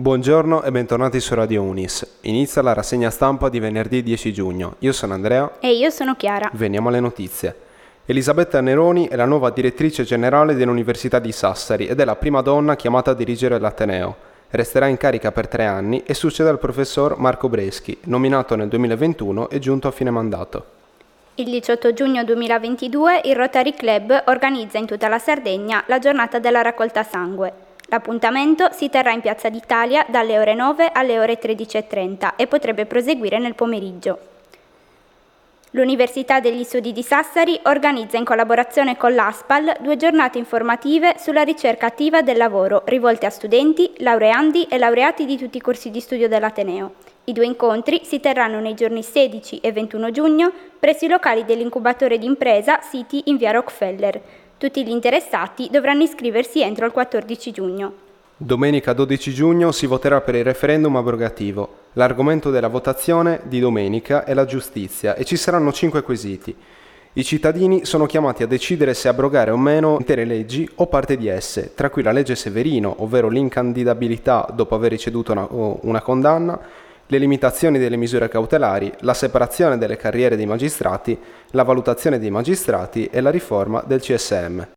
Buongiorno e bentornati su Radio Unis. Inizia la rassegna stampa di venerdì 10 giugno. Io sono Andrea. E io sono Chiara. Veniamo alle notizie. Elisabetta Neroni è la nuova direttrice generale dell'Università di Sassari ed è la prima donna chiamata a dirigere l'Ateneo. Resterà in carica per tre anni e succede al professor Marco Breschi, nominato nel 2021 e giunto a fine mandato. Il 18 giugno 2022 il Rotary Club organizza in tutta la Sardegna la giornata della raccolta sangue. L'appuntamento si terrà in Piazza d'Italia dalle ore 9 alle ore 13.30 e potrebbe proseguire nel pomeriggio. L'Università degli Studi di Sassari organizza in collaborazione con l'ASPAL due giornate informative sulla ricerca attiva del lavoro rivolte a studenti, laureandi e laureati di tutti i corsi di studio dell'Ateneo. I due incontri si terranno nei giorni 16 e 21 giugno presso i locali dell'incubatore d'impresa siti in via Rockefeller. Tutti gli interessati dovranno iscriversi entro il 14 giugno. Domenica 12 giugno si voterà per il referendum abrogativo. L'argomento della votazione di domenica è la giustizia e ci saranno cinque quesiti. I cittadini sono chiamati a decidere se abrogare o meno intere leggi o parte di esse, tra cui la legge Severino, ovvero l'incandidabilità dopo aver ricevuto una, una condanna, le limitazioni delle misure cautelari, la separazione delle carriere dei magistrati, la valutazione dei magistrati e la riforma del CSM.